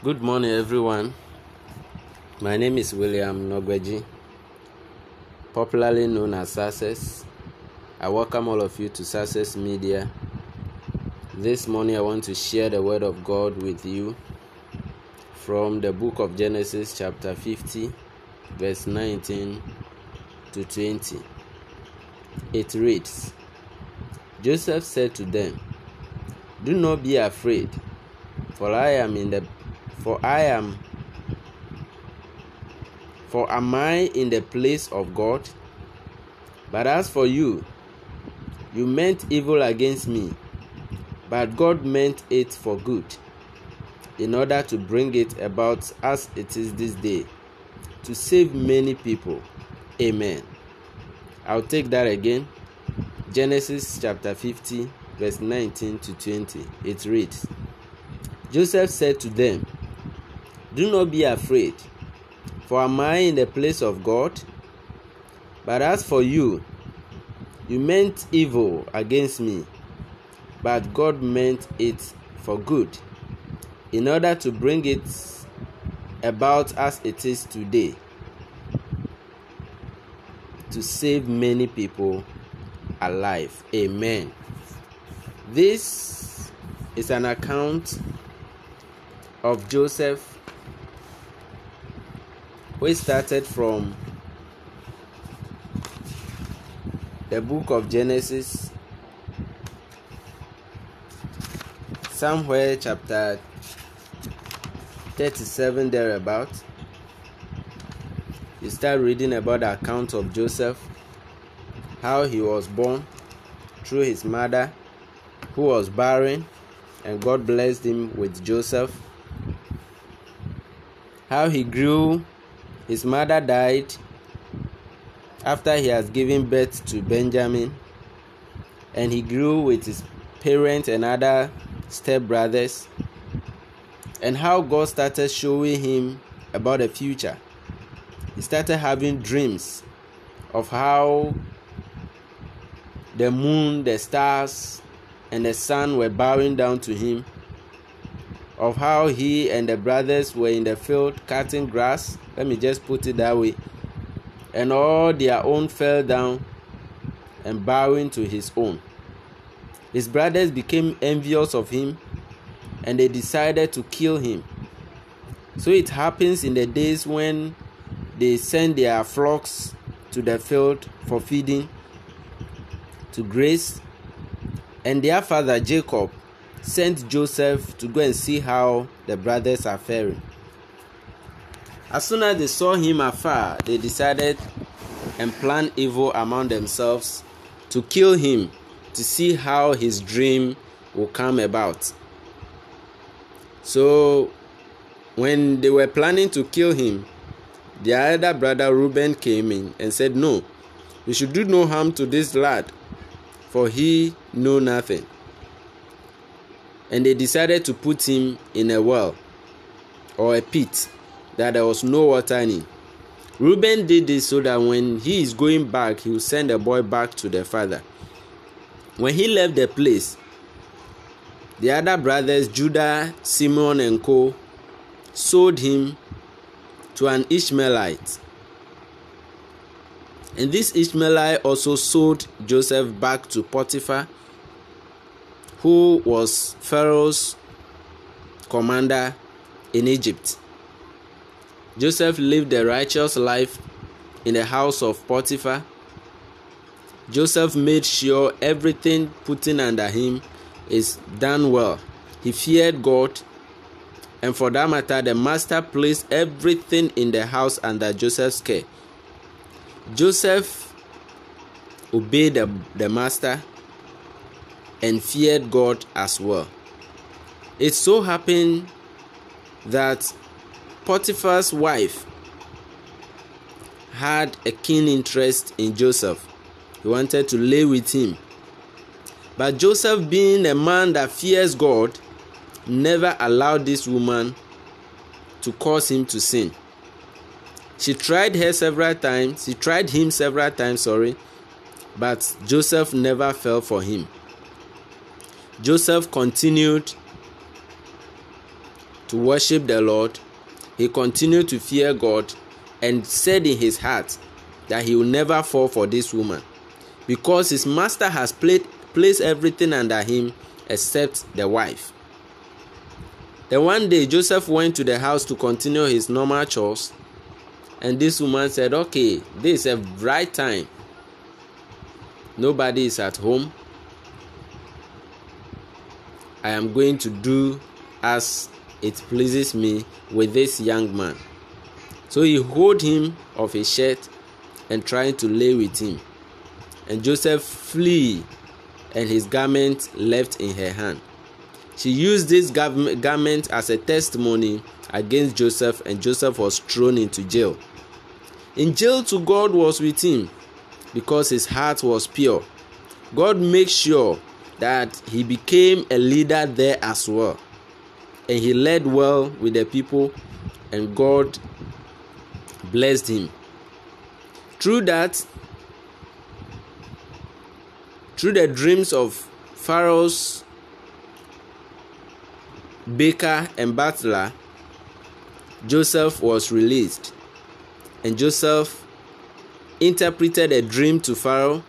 Good morning, everyone. My name is William Nogweji, popularly known as Success. I welcome all of you to Success Media. This morning, I want to share the Word of God with you from the book of Genesis, chapter 50, verse 19 to 20. It reads Joseph said to them, Do not be afraid, for I am in the for I am for am I in the place of God? But as for you, you meant evil against me, but God meant it for good, in order to bring it about as it is this day, to save many people. Amen. I'll take that again. Genesis chapter 50, verse 19 to 20. It reads Joseph said to them, Do not be afraid, for am I in the place of God? But as for you, you meant evil against me, but God meant it for good, in order to bring it about as it is today, to save many people alive. Amen. This is an account of Joseph we started from the book of Genesis, somewhere chapter 37 thereabout. You start reading about the account of Joseph, how he was born through his mother, who was barren, and God blessed him with Joseph. How he grew his mother died after he has given birth to Benjamin, and he grew with his parents and other stepbrothers, and how God started showing him about the future. He started having dreams of how the moon, the stars, and the sun were bowing down to him, of how he and the brothers were in the field cutting grass let me just put it that way. And all their own fell down and bowing to his own. His brothers became envious of him and they decided to kill him. So it happens in the days when they send their flocks to the field for feeding, to graze, and their father Jacob sent Joseph to go and see how the brothers are faring. As soon as they saw him afar, they decided and planned evil among themselves to kill him to see how his dream will come about. So, when they were planning to kill him, the other brother Reuben came in and said, No, we should do no harm to this lad, for he knew nothing. And they decided to put him in a well or a pit that there was no water in. Reuben did this so that when he is going back, he will send the boy back to the father. When he left the place, the other brothers, Judah, Simeon, and Co., sold him to an Ishmaelite. And this Ishmaelite also sold Joseph back to Potiphar, who was Pharaoh's commander in Egypt. Joseph lived a righteous life in the house of Potiphar. Joseph made sure everything putting under him is done well. He feared God, and for that matter, the master placed everything in the house under Joseph's care. Joseph obeyed the, the master and feared God as well. It so happened that Potiphar's wife had a keen interest in Joseph. He wanted to lay with him. But Joseph, being a man that fears God, never allowed this woman to cause him to sin. She tried her several times, she tried him several times, sorry, but Joseph never fell for him. Joseph continued to worship the Lord, he continued to fear God and said in his heart that he will never fall for this woman because his master has played, placed everything under him except the wife. Then one day Joseph went to the house to continue his normal chores, and this woman said, Okay, this is a right time. Nobody is at home. I am going to do as it pleases me with this young man. So he hold him of his shirt and tried to lay with him. And Joseph flee and his garment left in her hand. She used this garment as a testimony against Joseph, and Joseph was thrown into jail. In jail, to God was with him because his heart was pure. God made sure that he became a leader there as well. And he led well with the people, and God blessed him. Through that, through the dreams of Pharaoh's baker and butler, Joseph was released. And Joseph interpreted a dream to Pharaoh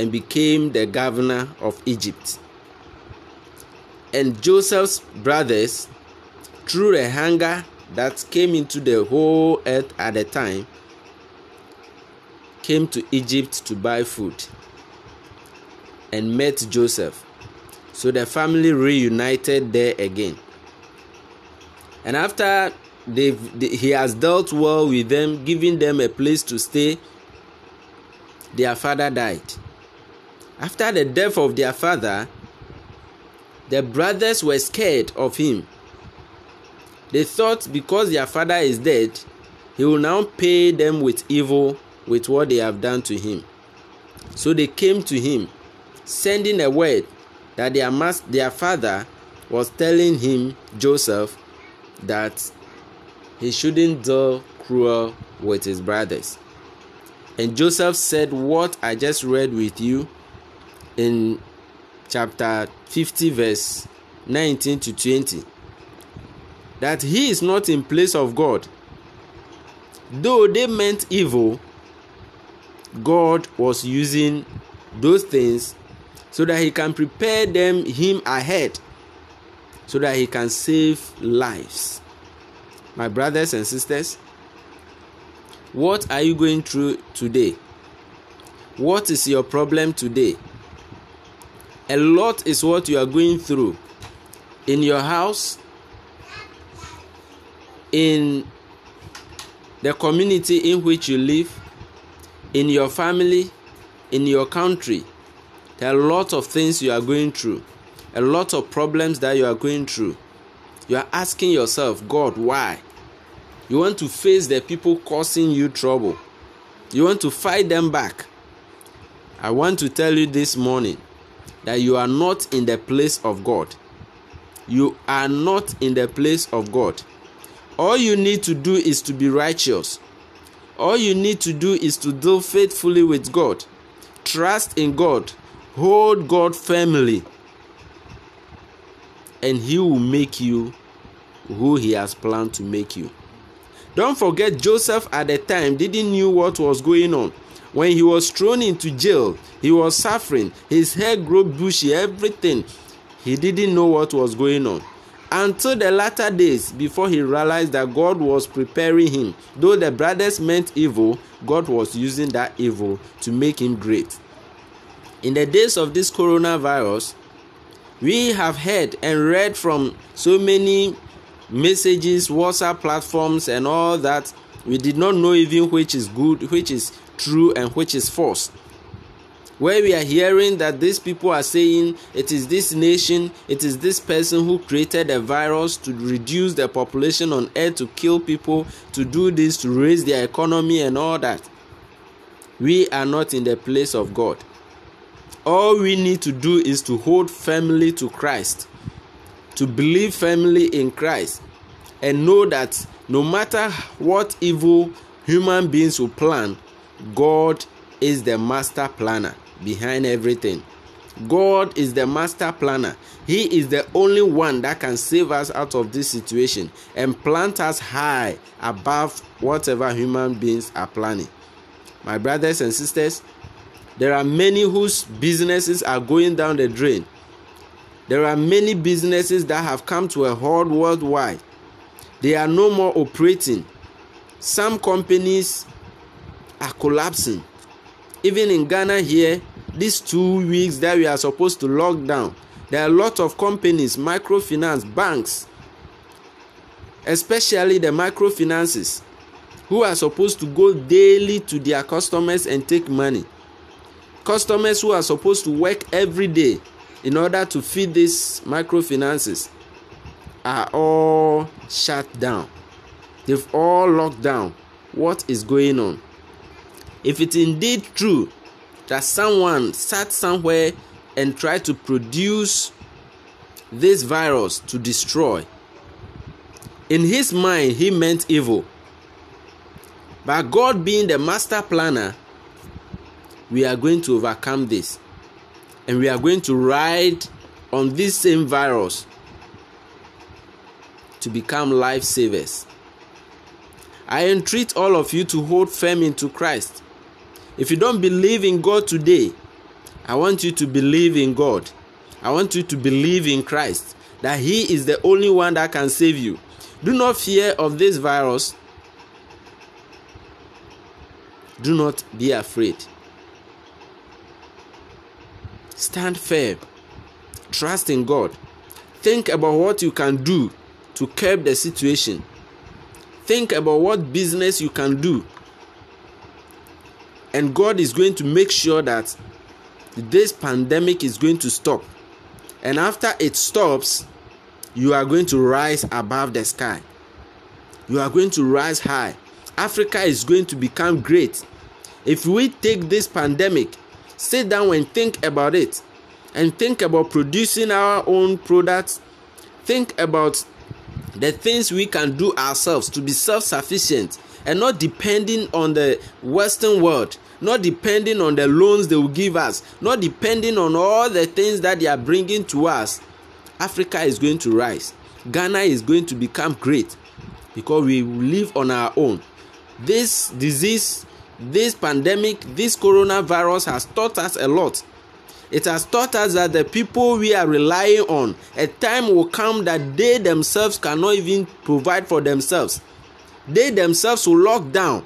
and became the governor of Egypt. And Joseph's brothers, through the hunger that came into the whole earth at the time, came to Egypt to buy food and met Joseph. So the family reunited there again. And after they, he has dealt well with them, giving them a place to stay, their father died. After the death of their father, the brothers were scared of him. They thought because their father is dead, he will now pay them with evil with what they have done to him. So they came to him sending a word that their, their father was telling him, Joseph, that he shouldn't deal cruel with his brothers. And Joseph said, What I just read with you in chapter 50, verse 19 to 20, that he is not in place of God. Though they meant evil, God was using those things so that he can prepare them him ahead so that he can save lives. My brothers and sisters what are you going through today? What is your problem today a lot is what you are going through in your house in the community in which you live in your family in your country there are a lot of things you are going through, a lot of problems that you are going through. You are asking yourself, God, why? You want to face the people causing you trouble. You want to fight them back. I want to tell you this morning that you are not in the place of God. You are not in the place of God. All you need to do is to be righteous. All you need to do is to deal faithfully with God. Trust in God Hold God firmly, and He will make you who He has planned to make you. Don't forget, Joseph at the time didn't knew what was going on. When he was thrown into jail, he was suffering. His hair grew bushy, everything. He didn't know what was going on until the latter days before he realized that God was preparing him. Though the brothers meant evil, God was using that evil to make him great. In the days of this coronavirus, we have heard and read from so many messages, WhatsApp platforms, and all that. We did not know even which is good, which is true, and which is false. Where we are hearing that these people are saying it is this nation, it is this person who created a virus to reduce the population on earth, to kill people, to do this, to raise their economy, and all that. We are not in the place of God all we need to do is to hold firmly to Christ, to believe firmly in Christ, and know that no matter what evil human beings will plan, God is the master planner behind everything. God is the master planner. He is the only one that can save us out of this situation and plant us high above whatever human beings are planning. My brothers and sisters, there are many whose businesses are going down the drain. There are many businesses that have come to a halt worldwide. They are no more operating. Some companies are collapsing. Even in Ghana here, these two weeks that we are supposed to lock down, there are a lot of companies, microfinance, banks, especially the microfinances, who are supposed to go daily to their customers and take money. Customers who are supposed to work every day in order to feed these microfinances are all shut down. They've all locked down. What is going on? If it's indeed true that someone sat somewhere and tried to produce this virus to destroy, in his mind, he meant evil. But God, being the master planner, we are going to overcome this. And we are going to ride on this same virus to become lifesavers. I entreat all of you to hold firm into Christ. If you don't believe in God today, I want you to believe in God. I want you to believe in Christ, that He is the only one that can save you. Do not fear of this virus. Do not be afraid. Stand firm. Trust in God. Think about what you can do to curb the situation. Think about what business you can do. And God is going to make sure that this pandemic is going to stop. And after it stops, you are going to rise above the sky. You are going to rise high. Africa is going to become great. If we take this pandemic, sit down and think about it, and think about producing our own products, think about the things we can do ourselves to be self sufficient and not depending on the Western world, not depending on the loans they will give us, not depending on all the things that they are bringing to us, Africa is going to rise. Ghana is going to become great because we live on our own. This disease, this pandemic, this coronavirus has taught us a lot. It has taught us that the people we are relying on, a time will come that they themselves cannot even provide for themselves. They themselves will lock down,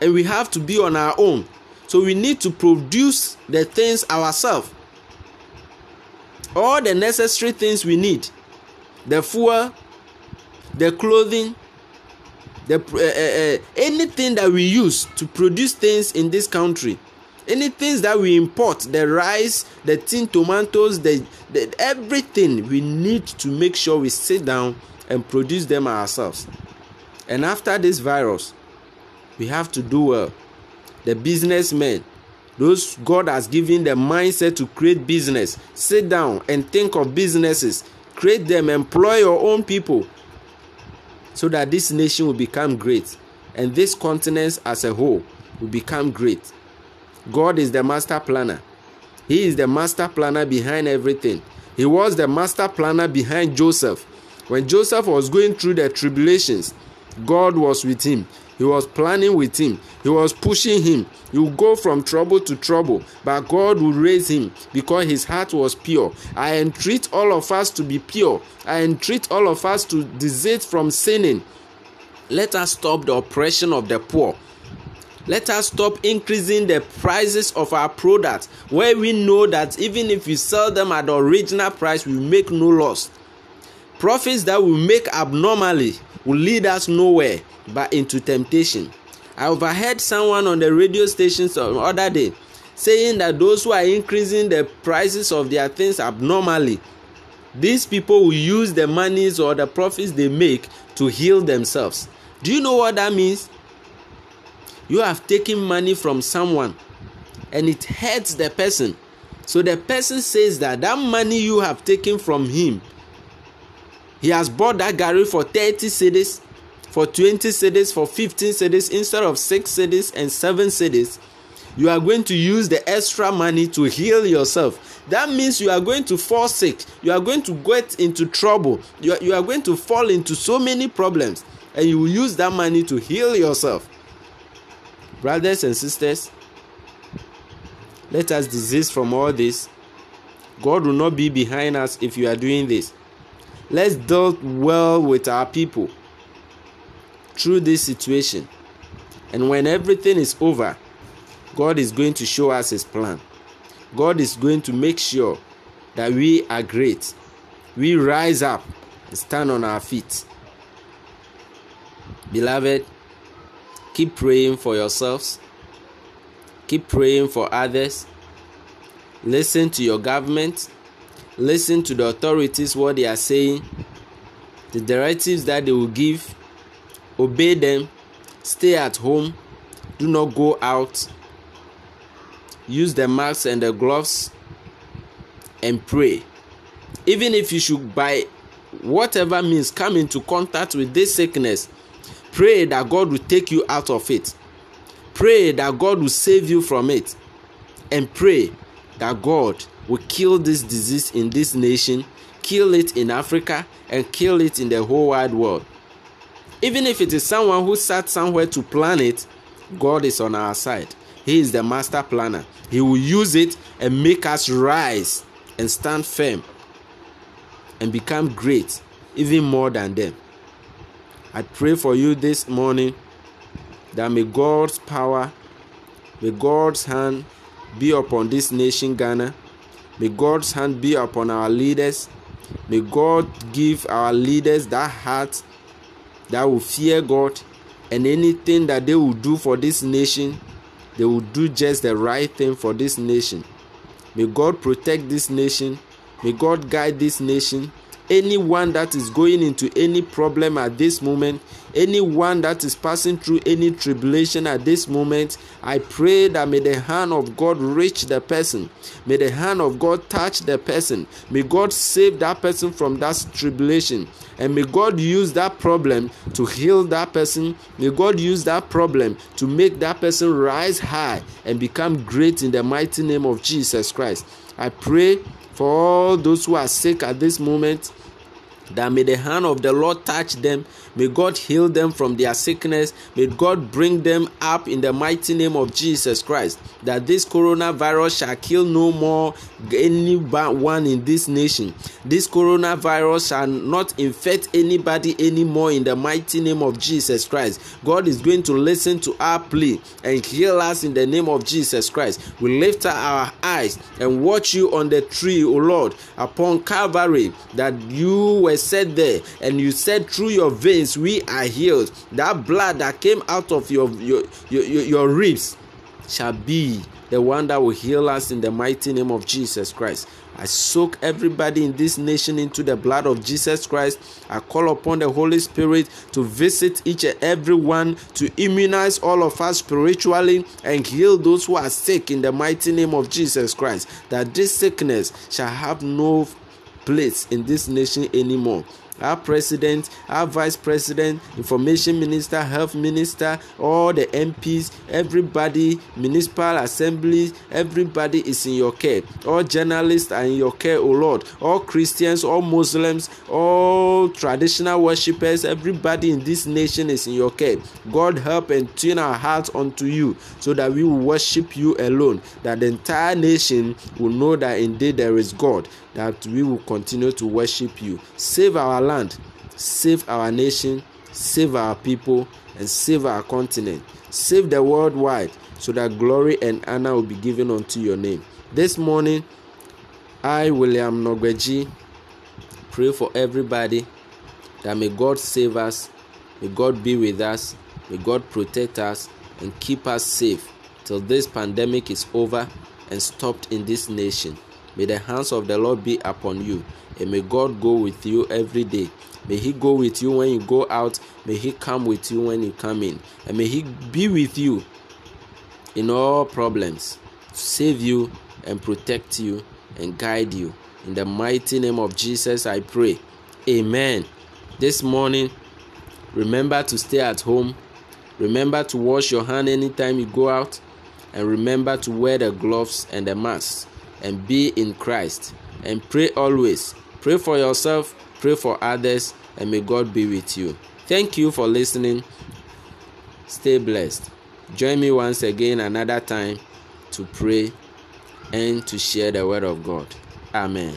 and we have to be on our own. So we need to produce the things ourselves. All the necessary things we need the fuel, the clothing, the uh, uh, anything that we use to produce things in this country any things that we import the rice the tin tomatoes the, the everything we need to make sure we sit down and produce them ourselves and after this virus we have to do well the businessmen those god has given the mindset to create business sit down and think of businesses create them employ your own people so that this nation will become great and this continent as a whole will become great God is the master planner. He is the master planner behind everything. He was the master planner behind Joseph. When Joseph was going through the tribulations, God was with him. He was planning with him. He was pushing him. He go from trouble to trouble, but God would raise him because his heart was pure. I entreat all of us to be pure. I entreat all of us to desist from sinning. Let us stop the oppression of the poor. Let us stop increasing the prices of our products where we know that even if we sell them at the original price, we make no loss. Profits that we make abnormally will lead us nowhere but into temptation. I overheard someone on the radio station the other day saying that those who are increasing the prices of their things abnormally, these people will use the monies or the profits they make to heal themselves. Do you know what that means? you have taken money from someone and it hurts the person so the person says that that money you have taken from him he has bought that garri for 30 cedis for 20 cedis for 15 cedis instead of 6 cedis and 7 cedis you are going to use the extra money to heal yourself. That means you are going to fall sick. You are going to get into trouble. You are, you are going to fall into so many problems. And you will use that money to heal yourself. Brothers and sisters, let us desist from all this. God will not be behind us if you are doing this. Let's deal well with our people through this situation. And when everything is over, God is going to show us His plan. God is going to make sure that we are great. We rise up and stand on our feet. Beloved, keep praying for yourselves, keep praying for others. Listen to your government, listen to the authorities, what they are saying, the directives that they will give, obey them, stay at home, do not go out, use the masks and the gloves, and pray. Even if you should, by whatever means, come into contact with this sickness, pray that God will take you out of it. Pray that God will save you from it. And pray that God will kill this disease in this nation, kill it in Africa, and kill it in the whole wide world. Even if it is someone who sat somewhere to plan it, God is on our side. He is the master planner. He will use it and make us rise and stand firm and become great, even more than them. I pray for you this morning that may God's power, may God's hand be upon this nation, Ghana. May God's hand be upon our leaders. May God give our leaders that heart that will fear God and anything that they will do for this nation, they will do just the right thing for this nation. May God protect this nation. May God guide this nation anyone that is going into any problem at this moment, anyone that is passing through any tribulation at this moment, I pray that may the hand of God reach the person. May the hand of God touch the person. May God save that person from that tribulation. And may God use that problem to heal that person. May God use that problem to make that person rise high and become great in the mighty name of Jesus Christ. I pray for all those who are sick at this moment that may the hand of the Lord touch them. May God heal them from their sickness. May God bring them up in the mighty name of Jesus Christ. That this coronavirus shall kill no more anyone in this nation. This coronavirus shall not infect anybody anymore in the mighty name of Jesus Christ. God is going to listen to our plea and heal us in the name of Jesus Christ. We lift our eyes and watch you on the tree, O Lord, upon Calvary, that you were set there, and you said through your veins we are healed. That blood that came out of your your your, your ribs shall be the one that will heal us in the mighty name of Jesus Christ. I soak everybody in this nation into the blood of Jesus Christ. I call upon the Holy Spirit to visit each and every one, to immunize all of us spiritually and heal those who are sick in the mighty name of Jesus Christ. That this sickness shall have no place in this nation anymore our president, our vice president, information minister, health minister, all the MPs, everybody, municipal assemblies, everybody is in your care. All journalists are in your care, O Lord. All Christians, all Muslims, all traditional worshippers, everybody in this nation is in your care. God help and tune our hearts unto you so that we will worship you alone, that the entire nation will know that indeed there is God that we will continue to worship you. Save our land, save our nation, save our people, and save our continent. Save the world wide so that glory and honor will be given unto your name. This morning, I, William Nogbeji, pray for everybody that may God save us, may God be with us, may God protect us, and keep us safe till this pandemic is over and stopped in this nation. May the hands of the Lord be upon you, and may God go with you every day. May He go with you when you go out. May He come with you when you come in. And may He be with you in all problems, save you and protect you and guide you. In the mighty name of Jesus, I pray. Amen. This morning, remember to stay at home. Remember to wash your hand anytime you go out and remember to wear the gloves and the mask and be in Christ and pray always. Pray for yourself, pray for others, and may God be with you. Thank you for listening. Stay blessed. Join me once again another time to pray and to share the word of God. Amen.